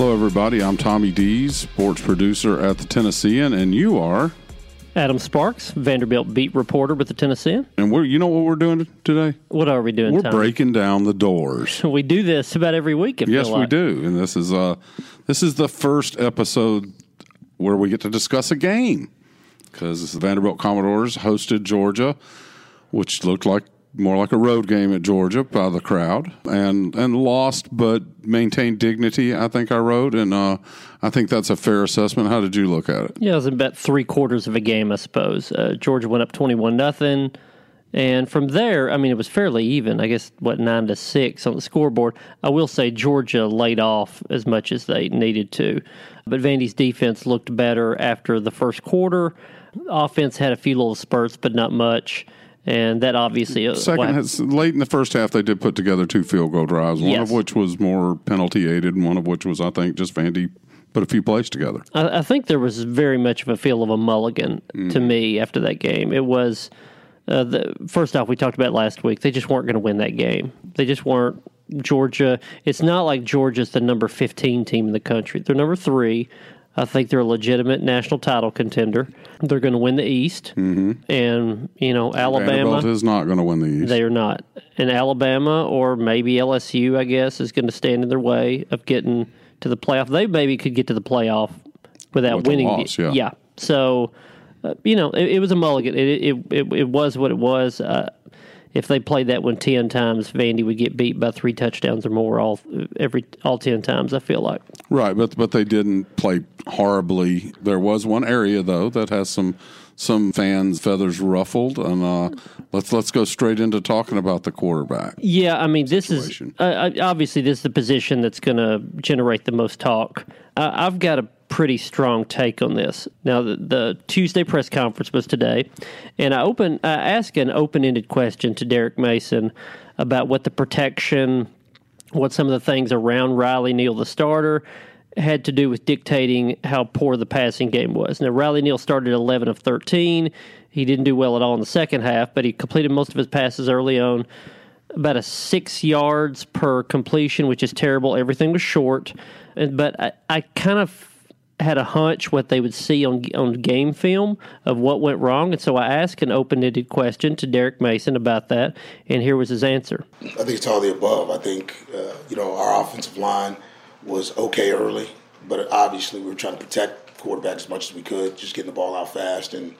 Hello, everybody. I'm Tommy Deas, sports producer at the Tennessean, and you are. Adam Sparks, Vanderbilt beat reporter with the Tennessean. And we're, you know what we're doing today? What are we doing? We're Tommy? breaking down the doors. We do this about every week. Yes, we like. do. And this is uh, this is the first episode where we get to discuss a game because the Vanderbilt Commodores hosted Georgia, which looked like more like a road game at Georgia by the crowd, and and lost but maintained dignity. I think I wrote, and uh, I think that's a fair assessment. How did you look at it? Yeah, it was about three quarters of a game, I suppose. Uh, Georgia went up twenty-one nothing, and from there, I mean, it was fairly even. I guess what nine to six on the scoreboard. I will say Georgia laid off as much as they needed to, but Vandy's defense looked better after the first quarter. Offense had a few little spurts, but not much. And that obviously uh, Second, has, late in the first half, they did put together two field goal drives. One Yes. of which was more penalty aided, and one of which was, I think, just Vandy put a few plays together. I, I think there was very much of a feel of a mulligan to me after that game. It was uh, the first off we talked about last week. They just weren't going to win that game. They just weren't. Georgia. It's not like Georgia's the number fifteen team in the country. They're number three. I think they're a legitimate national title contender. They're going to win the East, mm-hmm. and you know Alabama. Vanderbilt is not going to win the East. They are not. And Alabama or maybe LSU, I guess, is going to stand in their way of getting to the playoff. They maybe could get to the playoff without With winning. loss, yeah. So, uh, you know, it, it was a mulligan. It, it, it, it was what it was. Uh, if they played that one ten times, Vandy would get beat by three touchdowns or more all every all 10 times, I feel like. Right, but but they didn't play horribly. There was one area though that has some some fans' feathers ruffled, and uh, let's let's go straight into talking about the quarterback. Yeah, I mean, this situation. is uh, obviously this is the position that's going to generate the most talk. Uh, I've got a pretty strong take on this. Now, the, the Tuesday press conference was today, and I open I asked an open ended question to Derek Mason about what the protection, what some of the things around Riley Neal, the starter, had to do with dictating how poor the passing game was. Now, Riley Neal started 11 of 13. He didn't do well at all in the second half, but he completed most of his passes early on. About a six yards per completion, which is terrible. Everything was short. But I, I kind of had a hunch what they would see on on game film of what went wrong, and so I asked an open ended question to Derek Mason about that, and here was his answer. I think it's all the above. I think uh, you know our offensive line was okay early, but obviously we were trying to protect quarterback as much as we could, just getting the ball out fast and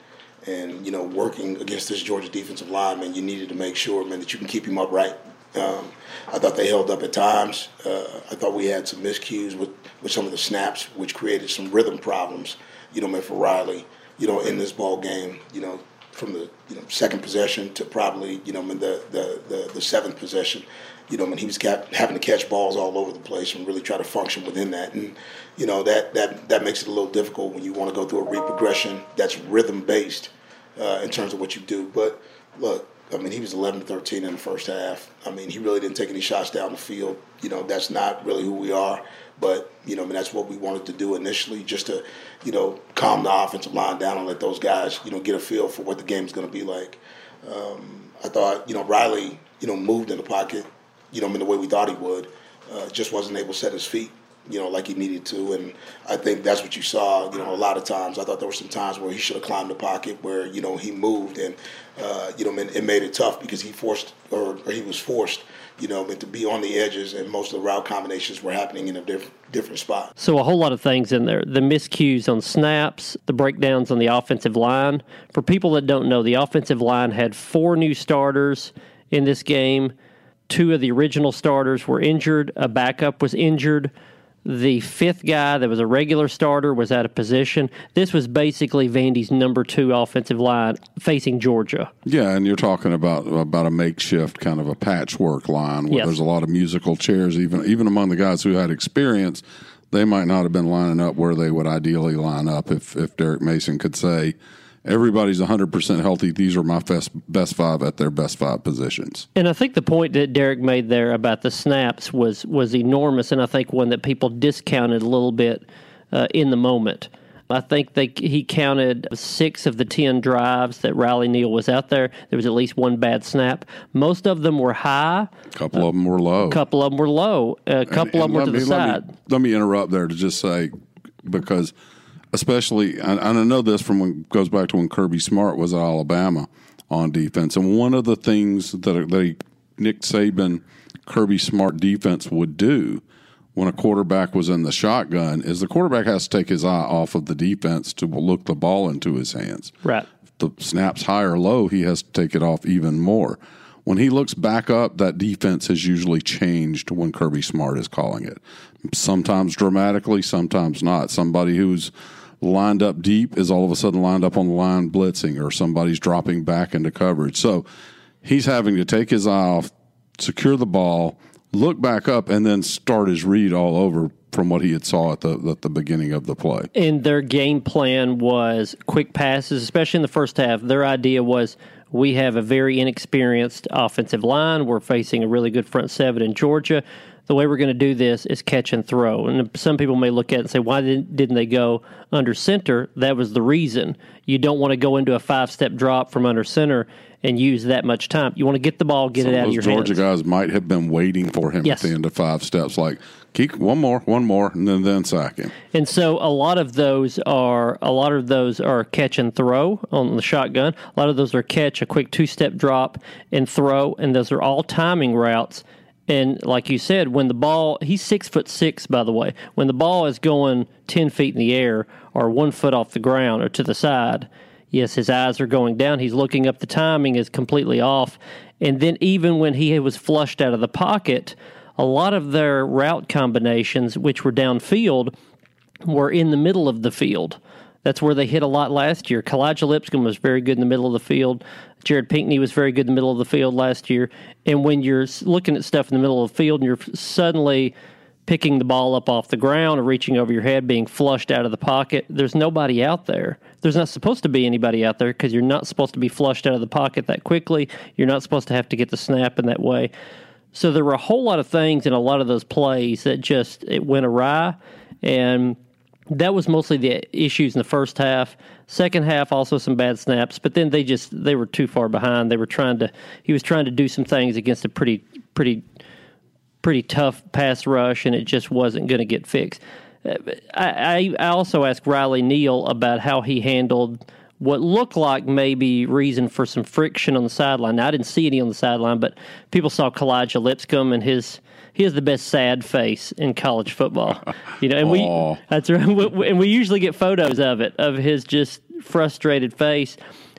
and you know working against this Georgia defensive line. Man, you needed to make sure, man, that you can keep him upright. Um, I thought they held up at times. Uh, I thought we had some miscues with, with some of the snaps, which created some rhythm problems. You know, man, for Riley, you know, in this ball game, you know, from the you know second possession to probably you know the, the the the seventh possession. You know, mean, he was having to catch balls all over the place and really try to function within that. And you know that that that makes it a little difficult when you want to go through a read progression that's rhythm based uh, in terms of what you do. But look, I mean, he was 11 to 13 in the first half. I mean, he really didn't take any shots down the field. You know, that's not really who we are. But, you know, I mean, that's what we wanted to do initially, just to, you know, calm the offensive line down and let those guys, you know, get a feel for what the game's going to be like. Um, I thought, you know, Riley, you know, moved in the pocket, you know, in the way we thought he would. Uh, just wasn't able to set his feet, you know, like he needed to. And I think that's what you saw, you know, a lot of times. I thought there were some times where he should have climbed the pocket where, you know, he moved and, uh, you know, it made it tough because he forced, or, or he was forced, you know, to be on the edges and most of the route combinations were happening in a diff- different spot. So a whole lot of things in there. The miscues on snaps, the breakdowns on the offensive line. For people that don't know, the offensive line had four new starters in this game. Two of the original starters were injured. A backup was injured. The fifth guy that was a regular starter was out of position. This was basically Vandy's number two offensive line facing Georgia. Yeah, and you're talking about about a makeshift kind of a patchwork line where Yes. there's a lot of musical chairs, even even among the guys who had experience. They might not have been lining up where they would ideally line up if if Derek Mason could say, "Everybody's 100 percent healthy. These are my best best five at their best five positions." And I think the point that Derek made there about the snaps was was enormous, and I think one that people discounted a little bit uh, in the moment. I think they he counted six of the ten drives that Riley Neal was out there. There was at least one bad snap. Most of them were high. A couple of them were low. A couple of them were low. A couple of them were to the me- let me- Let me, interrupt there to just say, because especially, and, and I know this from when goes back to when Kirby Smart was at Alabama on defense, and one of the things that they Nick Saban, Kirby Smart defense would do when a quarterback was in the shotgun is the quarterback has to take his eye off of the defense to look the ball into his hands Right. the snaps high or low, he has to take it off even more. When he looks back up, that defense has usually changed when Kirby Smart is calling it. Sometimes dramatically, sometimes not. Somebody who's lined up deep is all of a sudden lined up on the line blitzing, or somebody's dropping back into coverage. So he's having to take his eye off, secure the ball, look back up, and then start his read all over from what he had saw at the at the beginning of the play. And their game plan was quick passes, especially in the first half. Their idea was we have a very inexperienced offensive line. We're facing a really good front seven in Georgia. The way we're going to do this is catch and throw. And some people may look at it and say, why didn't, didn't they go under center? That was the reason. You don't want to go into a five step drop from under center and use that much time. You want to get the ball, get Some it out of your Georgia hands. guys might have been waiting for him Yes. at the end of five steps, like keep one more, one more, and then then sack him. And so a lot of those are a lot of those are catch and throw on the shotgun. A lot of those are catch, a quick two step drop and throw, and those are all timing routes. And like you said, when the ball he's six foot six, by the way, when the ball is going ten feet in the air or one foot off the ground or to the side, yes, his eyes are going down. He's looking up. The timing is completely off. And then even when he was flushed out of the pocket, a lot of their route combinations, which were downfield, were in the middle of the field. That's where they hit a lot last year. Kalijah Lipscomb was very good in the middle of the field. Jared Pinkney was very good in the middle of the field last year. And when you're looking at stuff in the middle of the field and you're suddenly picking the ball up off the ground or reaching over your head, being flushed out of the pocket, there's nobody out there. There's not supposed to be anybody out there because you're not supposed to be flushed out of the pocket that quickly. You're not supposed to have to get the snap in that way. So there were a whole lot of things in a lot of those plays that just it went awry, and that was mostly the issues in the first half. Second half, also some bad snaps, but then they just they were too far behind. They were trying to he was trying to do some things against a pretty pretty pretty tough pass rush, and it just wasn't going to get fixed. Uh, I, I also asked Riley Neal about how he handled what looked like maybe reason for some friction on the sideline. Now, I didn't see any on the sideline, but people saw Kalijah Lipscomb and his he has the best sad face in college football. You know, and Aw. we that's right, We- and we usually get photos of it of his just frustrated face.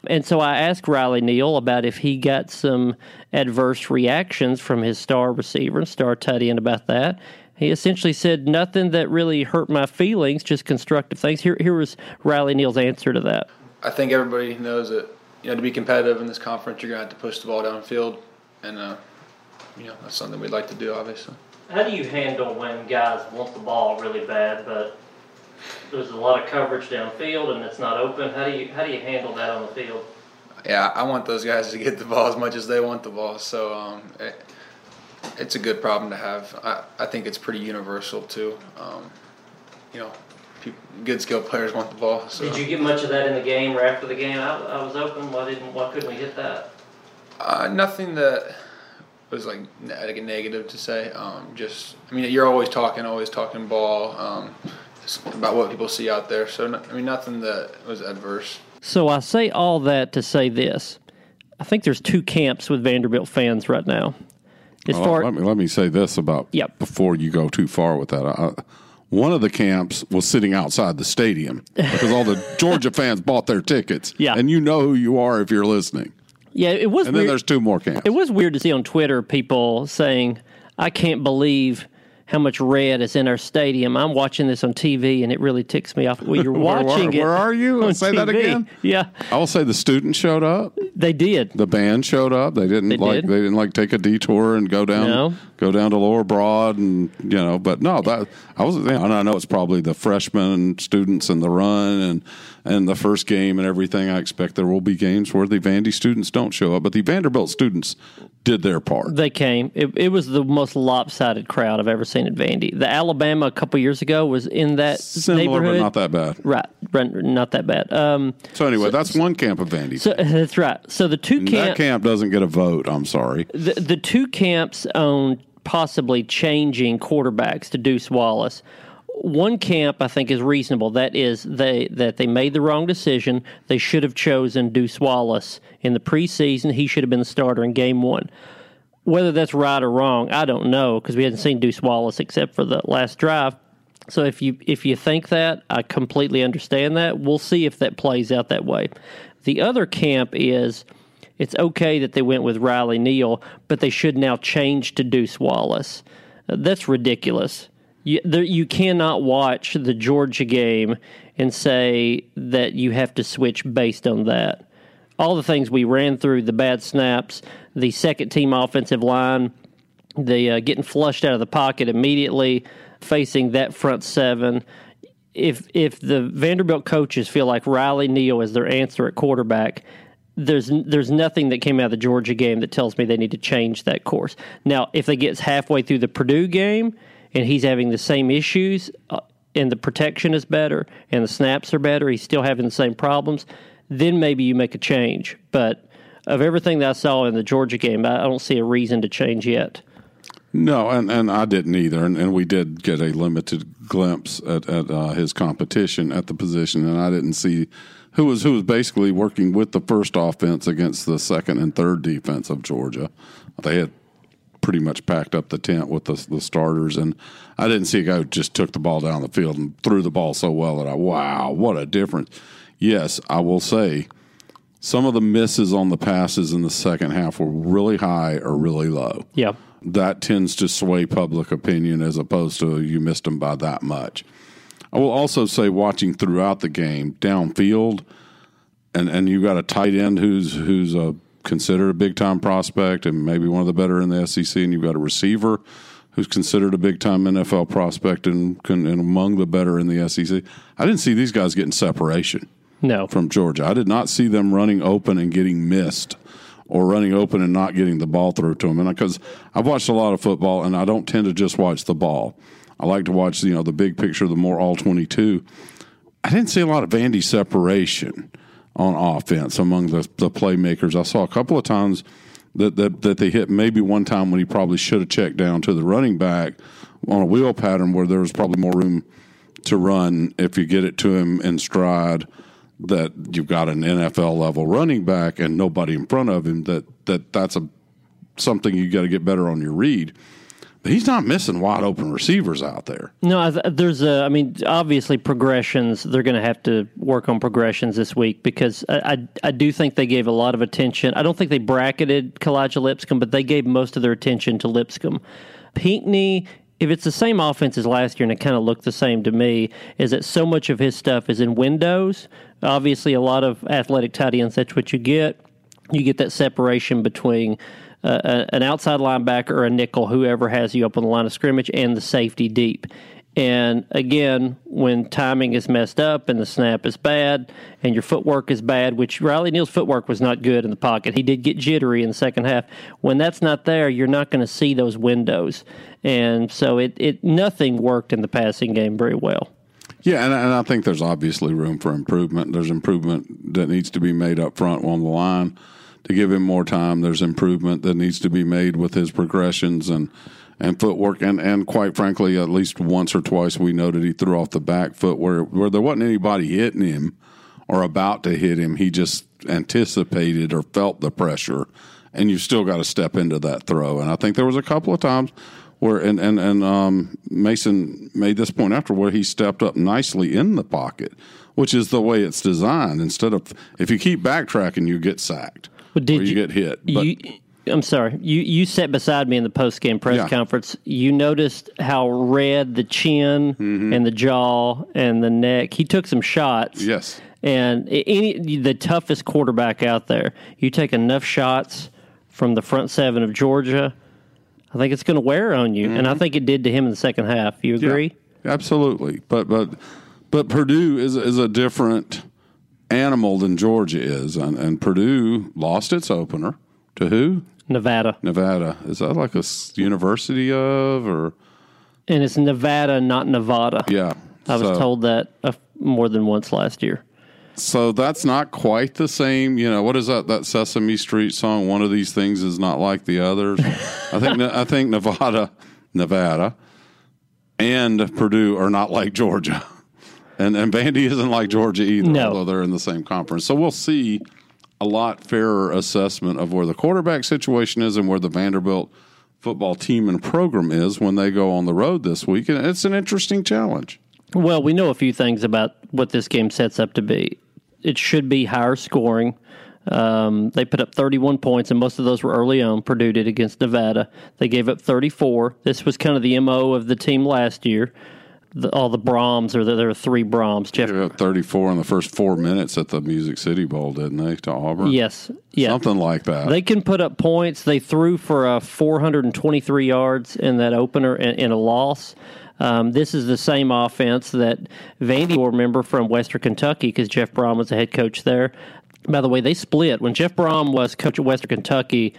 And so I asked Riley Neal about if he got some adverse reactions from his star receiver and star tight end about that. He essentially said nothing that really hurt my feelings, just constructive things. Here, here was Riley Neal's answer to that. I think everybody knows that you know to be competitive in this conference, you're gonna have to push the ball downfield, and uh, you know that's something we'd like to do, obviously. How do you handle when guys want the ball really bad, but there's a lot of coverage downfield and it's not open? How do you how do you handle that on the field? Yeah, I want those guys to get the ball as much as they want the ball. So um, it, it's a good problem to have. I, I think it's pretty universal too. Um, you know, peop good skilled players want the ball. So Did you get much of that in the game or after the game? I, I was open. Why didn't? Why couldn't we hit that? Uh, nothing that was like, like a negative to say. Um, just, I mean, you're always talking, always talking ball um, about what people see out there. So, I mean, nothing that was adverse. So I say all that to say this. I think there's two camps with Vanderbilt fans right now. As Well, far let me let me say this about Yep. before you go too far with that. I, one of the camps was sitting outside the stadium because all the Georgia fans bought their tickets. Yeah. and you know who you are if you're listening. Yeah, it was And then weird. there's two more camps. It was weird to see on Twitter people saying, "I can't believe how much red is in our stadium. I'm watching this on TV, and it really ticks me off. Well, you're Where- watching where, it. Where are you? on Say that again. Yeah, I will say the students showed up. they did. The band showed up. They didn't They like did. they didn't like take a detour and go down No. go down to Lower Broad and you know. But no, that I was. And I know it's probably the freshmen students and the run and and the first game and everything. I expect there will be games where the Vandy students don't show up, but the Vanderbilt students did their part. They came. It, it was the most lopsided crowd I've ever seen at Vandy. The Alabama a couple years ago was in that Similar, neighborhood. but not that bad. Right, not that bad. Um, So anyway, that's one camp of Vandy. so that's right. So the two that camp, camp doesn't get a vote. I'm sorry. the, the two camps own possibly changing quarterbacks to Deuce Wallace. One camp I think is reasonable. That is they that they made the wrong decision. They should have chosen Deuce Wallace in the preseason. He should have been the starter in game one. Whether that's right or wrong, I don't know because we hadn't seen Deuce Wallace except for the last drive. So if you if you think that, I completely understand that. We'll see if that plays out that way. The other camp is it's okay that they went with Riley Neal, but they should now change to Deuce Wallace. That's ridiculous. You, there, you cannot watch the Georgia game and say that you have to switch based on that. All the things we ran through the bad snaps, the second team offensive line, the uh, getting flushed out of the pocket immediately, facing that front seven. If if the Vanderbilt coaches feel like Riley Neal is their answer at quarterback, there's there's nothing that came out of the Georgia game that tells me they need to change that course. Now, if they get halfway through the Purdue game and he's having the same issues uh, and the protection is better and the snaps are better, he's still having the same problems, then maybe you make a change. But of everything that I saw in the Georgia game, I don't see a reason to change yet. No, and, and I didn't either. And, and we did get a limited glimpse at, at uh, his competition at the position, and I didn't see who was who was basically working with the first offense against the second and third defense of Georgia. They had pretty much packed up the tent with the, the starters, and I didn't see a guy who just took the ball down the field and threw the ball so well that I wow, what a difference! Yes, I will say some of the misses on the passes in the second half were really high or really low Yeah. that tends to sway public opinion as opposed to you missed them by that much. I will also say, watching throughout the game downfield, and and you got a tight end who's who's a considered a big time prospect and maybe one of the better in the SEC, and you've got a receiver who's considered a big time NFL prospect and, and among the better in the SEC. I didn't see these guys getting separation No. from Georgia. I did not see them running open and getting missed or running open and not getting the ball through to them. And because I've watched a lot of football and I don't tend to just watch the ball. I like to watch, you know, the big picture, the more all 22. I didn't see a lot of Vandy separation on offense among the, the playmakers. I saw a couple of times that, that, that they hit maybe one time when he probably should have checked down to the running back on a wheel pattern where there was probably more room to run if you get it to him in stride that you've got an NFL level running back and nobody in front of him that, that that's a something you got to get better on your read. He's not missing wide open receivers out there. No, there's a. I mean, obviously progressions. They're going to have to work on progressions this week because I, I I do think they gave a lot of attention. I don't think they bracketed Kalijah Lipscomb, but they gave most of their attention to Lipscomb. Pinkney. If it's the same offense as last year and it kind of looked the same to me, is that so much of his stuff is in windows. Obviously, a lot of athletic tight ends. That's what you get. You get that separation between a- an outside linebacker or a nickel, whoever has you up on the line of scrimmage, and the safety deep. And again, when timing is messed up and the snap is bad and your footwork is bad, which Riley Neal's footwork was not good in the pocket. He did get jittery in the second half. When that's not there, you're not going to see those windows. And so it, it nothing worked in the passing game very well. Yeah, and, and I think there's obviously room for improvement. There's improvement that needs to be made up front on the line to give him more time. There's improvement that needs to be made with his progressions and and footwork. And, and quite frankly, at least once or twice we noted he threw off the back foot where where there wasn't anybody hitting him or about to hit him. He just anticipated or felt the pressure, and you've still got to step into that throw. And I think there was a couple of times where and and and um, Mason made this point after where he stepped up nicely in the pocket, which is the way it's designed. Instead of if you keep backtracking, you get sacked But did or you, you- get hit. But you I'm sorry. You you sat beside me in the post game press Yeah. conference. You noticed how red the chin mm-hmm. and the jaw and the neck. He took some shots. Yes. And any the toughest quarterback out there, you take enough shots from the front seven of Georgia, I think it's going to wear on you. And I mm-hmm. think it did to him in the second half. You Yeah, agree? absolutely. But but but Purdue is is a different animal than Georgia is, and, and Purdue lost its opener to who? Nevada, Nevada. Is that like a university of or and it's Nevada, not Nevada. yeah? I was So- told that uh, more than once last year. So that's not quite the same. You know, what is that? That Sesame Street song. One of these things is not like the others. I think. I think Nevada, Nevada, and Purdue are not like Georgia, and and Vandy isn't like Georgia either. No. Although they're in the same conference, so we'll see a lot fairer assessment of where the quarterback situation is and where the Vanderbilt football team and program is when they go on the road this week, and it's an interesting challenge. Well, we know a few things about what this game sets up to be. It should be higher scoring. Um, they put up 31 points, and most of those were early on. Purdue did against Nevada. They gave up 34. This was kind of the MO of the team last year. The, all the Brohms, or there there were three Brohms. Jeff, They got 34 in the first four minutes at the Music City Bowl, didn't they, to Auburn? yes, yeah. Something like that. They can put up points. They threw for uh, 423 yards in that opener in, in a loss. Um, this is the same offense that Vandy will remember from Western Kentucky because Jeff Brohm was the head coach there. By the way, they split. When Jeff Brohm was coach at Western Kentucky,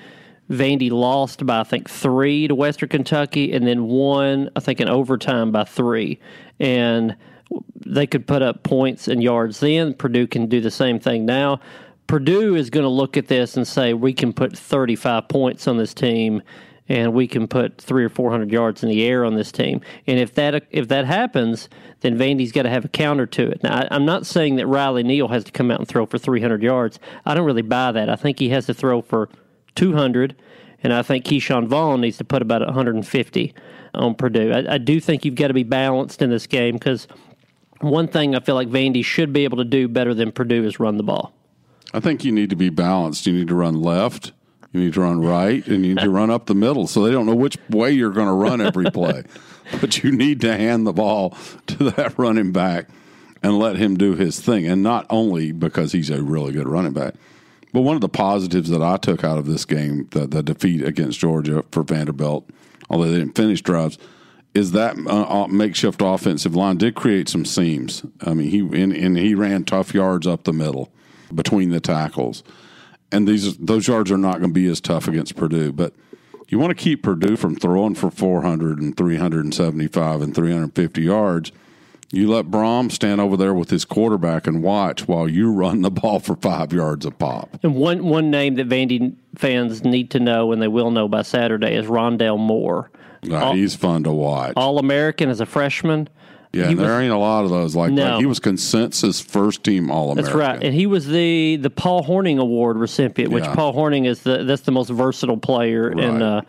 Vandy lost by, I think, three to Western Kentucky and then won, I think, in overtime by three. And they could put up points and yards then. Purdue can do the same thing now. Purdue is going to look at this and say, we can put 35 points on this team and we can put three or 400 yards in the air on this team. And if that if that happens, then Vandy's got to have a counter to it. Now, I, I'm not saying that Riley Neal has to come out and throw for 300 yards. I don't really buy that. I think he has to throw for 200, and I think Ke'Shawn Vaughn needs to put about 150 on Purdue. I, I do think you've got to be balanced in this game because one thing I feel like Vandy should be able to do better than Purdue is run the ball. I think you need to be balanced. You need to run left, you need to run right, and you need to run up the middle so they don't know which way you're going to run every play. but you need to hand the ball to that running back and let him do his thing. And not only because he's a really good running back, but one of the positives that I took out of this game, the, the defeat against Georgia for Vanderbilt, although they didn't finish drives, is that uh, uh, makeshift offensive line did create some seams. I mean, he and, and he ran tough yards up the middle between the tackles, and these those yards are not going to be as tough against Purdue. But you want to keep Purdue from throwing for 400 and 375 and 350 yards. You let Brohm stand over there with his quarterback and watch while you run the ball for five yards a pop. And one one name that Vandy fans need to know, and they will know by Saturday, is Rondale Moore. Uh, he's fun to watch. All American as a freshman. yeah, there was- ain't a lot of those like No. that. He was consensus first team All American. That's right, and he was the the Paul Hornung Award recipient, which Yeah. Paul Hornung is the that's the most versatile player in uh,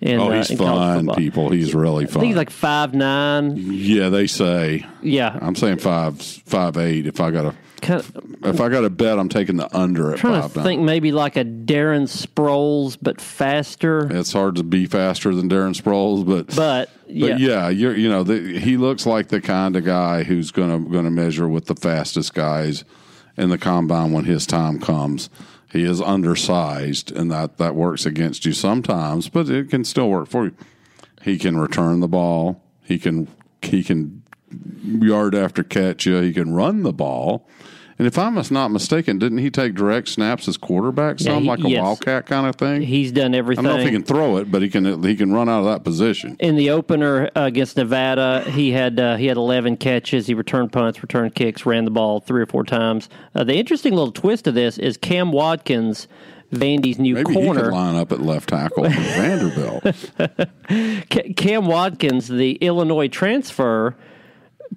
in, Oh, uh, he's college fun, people. He's really I fun. think he's like five nine. yeah, they say. Yeah, I'm saying five five eight. If I got a kind of if I got to bet, I'm taking the under at trying five to nine. think maybe like a Darren Sproles, but faster. It's hard to be faster than Darren Sproles, but But yeah, But yeah, you're you know the, he looks like the kind of guy who's gonna gonna measure with the fastest guys in the combine when his time comes. He is undersized, and that that works against you sometimes, but it can still work for you. He can return the ball. He can he can yard after catch you. He can run the ball. And if I'm not mistaken, didn't he take direct snaps as quarterback? Yeah, Some he- like a yes. wildcat kind of thing. he's done everything. I don't know if he can throw it, but he can he can run out of that position. in the opener against Nevada, he had uh, he had 11 catches. He returned punts, returned kicks, ran the ball three or four times. Uh, the interesting little twist of this is Cam Watkins, Vandy's new Maybe he could corner. line up at left tackle for Vanderbilt. Cam Watkins, the Illinois transfer,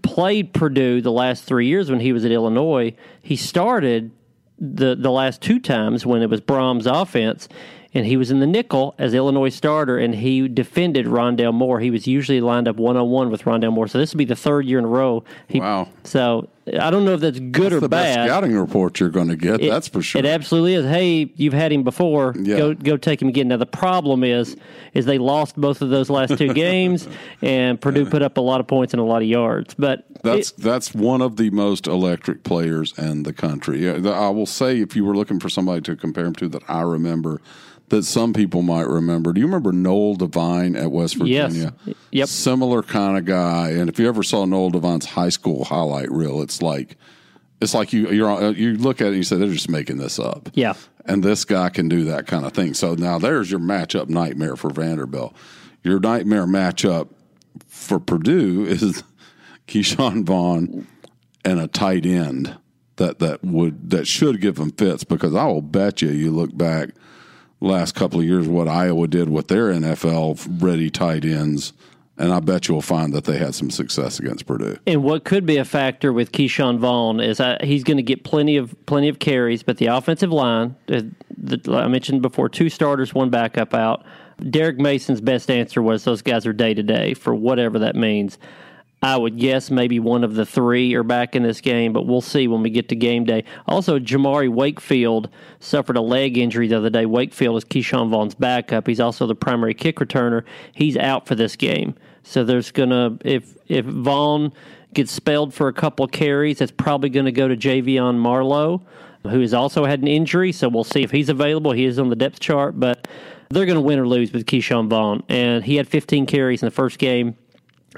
played Purdue the last three years when he was at Illinois. He started the the last two times when it was Brohm's offense, and he was in the nickel as Illinois starter, and he defended Rondale Moore. He was usually lined up one on one with Rondale Moore. So this would be the third year in a row. He, Wow. So I don't know if that's good That's or the best bad. scouting report you're going to get. It- that's for sure. It absolutely is. Hey, you've had him before. Yeah. Go go take him again. Now the problem is is they lost both of those last two games, and Purdue put up a lot of points and a lot of yards. But That's it- that's one of the most electric players in the country. Yeah, I will say, if you were looking for somebody to compare him to that I remember, that some people might remember. Do you remember Noel Devine at West Virginia? Yes. Yep. Similar kind of guy. And if you ever saw Noel Devine's high school highlight reel, it's like it's like you you're you look at it and you say they're just making this up. yeah, And this guy can do that kind of thing. So now there's your matchup nightmare for Vanderbilt. Your nightmare matchup for Purdue is Ke'Shawn Vaughn and a tight end that that would that should give them fits because I will bet you you look back last couple of years what Iowa did with their NFL ready tight ends and I bet you'll find that they had some success against Purdue. and what could be a factor with Ke'Shawn Vaughn is he's going to get plenty of plenty of carries, but the offensive line, uh, the, I mentioned before, two starters, one backup out. Derek Mason's best answer was those guys are day to day for whatever that means. I would guess maybe one of the three are back in this game, but we'll see when we get to game day. Also, Jamauri Wakefield suffered a leg injury the other day. Wakefield is Ke'Shawn Vaughn's backup. He's also the primary kick returner. He's out for this game. So there's gonna if if Vaughn gets spelled for a couple carries, it's probably to go to Ja'Veon Marlow, who has also had an injury. So we'll see if he's available. He is on the depth chart, but they're to win or lose with Ke'Shawn Vaughn. And he had 15 carries in the first game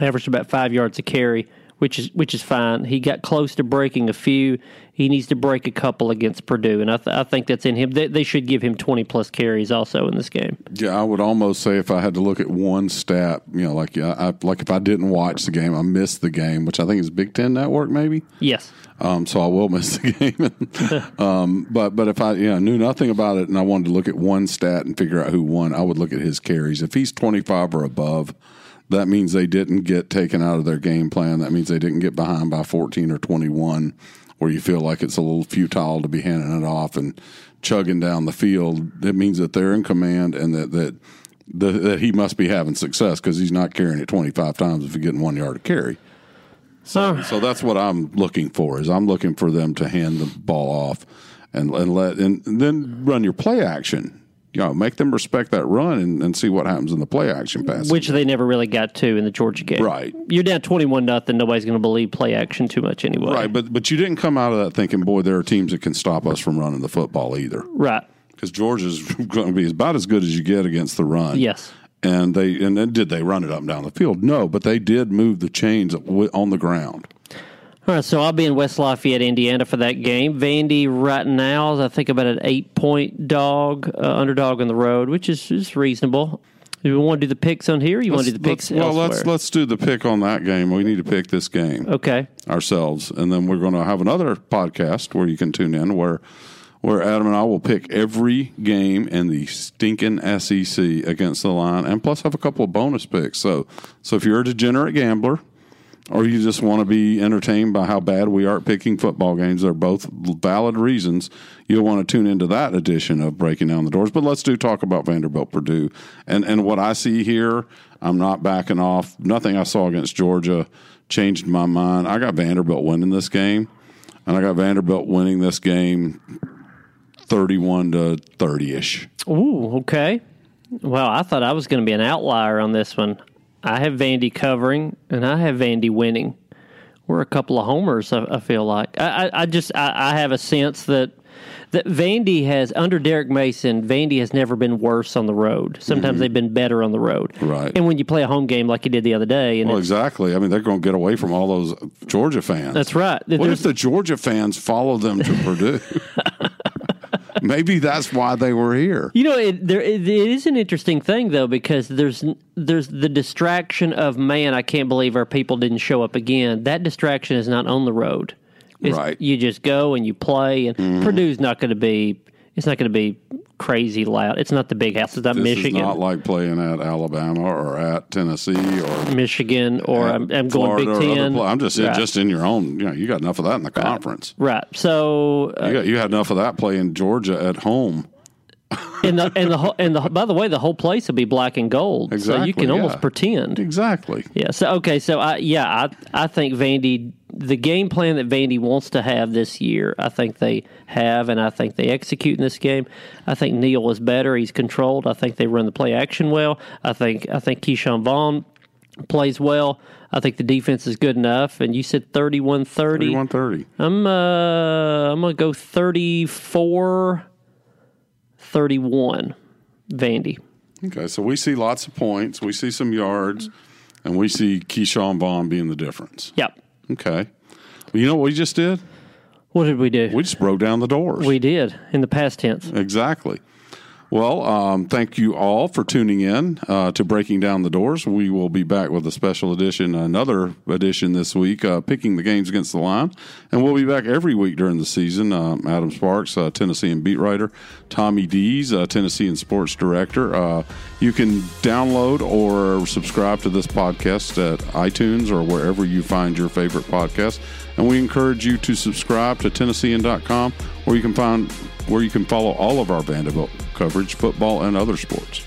averaged about five yards a carry, which is which is fine. He got close to breaking a few. He needs to break a couple against Purdue, and I, th- I think that's in him. They, they should give him twenty plus carries also in this game. Yeah, I would almost say if I had to look at one stat, you know, like yeah, I, like if I didn't watch the game, I missed the game, which I think is Big Ten Network, maybe. Yes, Um, so I will miss the game. um, but but if I yeah knew nothing about it and I wanted to look at one stat and figure out who won, I would look at his carries. If he's twenty five or above, that means they didn't get taken out of their game plan. That means they didn't get behind by fourteen or twenty one, where you feel like it's a little futile to be handing it off and chugging down the field. It means that they're in command and that that. That that he must be having success because he's not carrying it 25 times if he's getting one yard to carry. so So that's what I'm looking for. Is I'm looking for them to hand the ball off and and let and then run your play action. You know, make them respect that run and, and see what happens in the play action pass. which they never really got to in the Georgia game. Right. you're down twenty one nothing. Nobody's going to believe play action too much anyway. right, but but you didn't come out of that thinking, boy, there are teams that can stop us from running the football either. right. Because Georgia's going to be about as good as you get against the run. Yes. And they and then did they run it up and down the field? No, but they did move the chains on the ground. All right, so I'll be in West Lafayette, Indiana for that game. Vandy right now is I think about an eight point dog, uh, underdog on the road, which is, is reasonable. Do you want to do the picks on here? You want to do the Let's- picks well, elsewhere? let's let's do the pick on that game. We need to pick this game. okay. ourselves, and then we're going to have another podcast where you can tune in where where Adam and I will pick every game in the stinking SEC against the line, and plus have a couple of bonus picks. So so if you're a degenerate gambler. Or you just want to be entertained by how bad we are at picking football games. They're both valid reasons. You'll want to tune into that edition of Breaking Down the Doors. But let's do talk about Vanderbilt Purdue. And and what I see here, I'm not backing off. Nothing I saw against Georgia changed my mind. I got Vanderbilt winning this game, and I got Vanderbilt winning this game 31 to 30 ish. Ooh, okay. Well, I thought I was going to be an outlier on this one. I have Vandy covering, and I have Vandy winning. We're a couple of homers. I, I feel like I, I, I just I, I have a sense that that Vandy has under Derek Mason. Vandy has never been worse on the road. Sometimes they've been better on the road. Mm-hmm. Right. And when you play a home game like you did the other day, and Well, exactly. I mean, they're going to get away from all those Georgia fans. that's right. What There's- if the Georgia fans follow them to Purdue? Maybe that's why they were here. You know, it, there it, it is an interesting thing though because there's there's the distraction of man, I can't believe our people didn't show up again. That distraction is not on the road. It's- Right. You just go and you play, and mm-hmm. Purdue's not going to be. It's not going to be crazy loud. It's not the big house. It's not This Michigan, is not like playing at Alabama or at Tennessee or Michigan, or I'm, I'm going Big Ten. I'm just right. just in your own. You know, you got enough of that in the conference. right. So uh, You got you had enough of that playing Georgia at home. and the and the whole, and the by the way, the whole place will be black and gold. exactly, so you can almost pretend. Exactly. Yeah. So okay. So I yeah I I think Vandy the game plan that Vandy wants to have this year, I think they have, and I think they execute in this game. I think Neal is better; he's controlled. I think they run the play action well. I think I think Ke'Shawn Vaughn plays well. I think the defense is good enough. And you said 31-30. 31-30. I'm uh I'm gonna go 34 31 Vandy. Okay, so we see lots of points, we see some yards, and we see Ke'Shawn Vaughn being the difference. Yep. Okay. Well, you know what we just did? What did we do? We just broke down the doors. We did in the past tense. Exactly. Well, um, thank you all for tuning in uh, to Breaking Down the Doors. We will be back with a special edition, another edition this week, uh, picking the games against the line. And we'll be back every week during the season. Um, Adam Sparks, uh, Tennessean beat writer, Tommy Deas, uh, Tennessean sports director. Uh, you can download or subscribe to this podcast at iTunes or wherever you find your favorite podcast. And we encourage you to subscribe to Tennessean.com where you can find where you can follow all of our Vanderbilt coverage, football and other sports.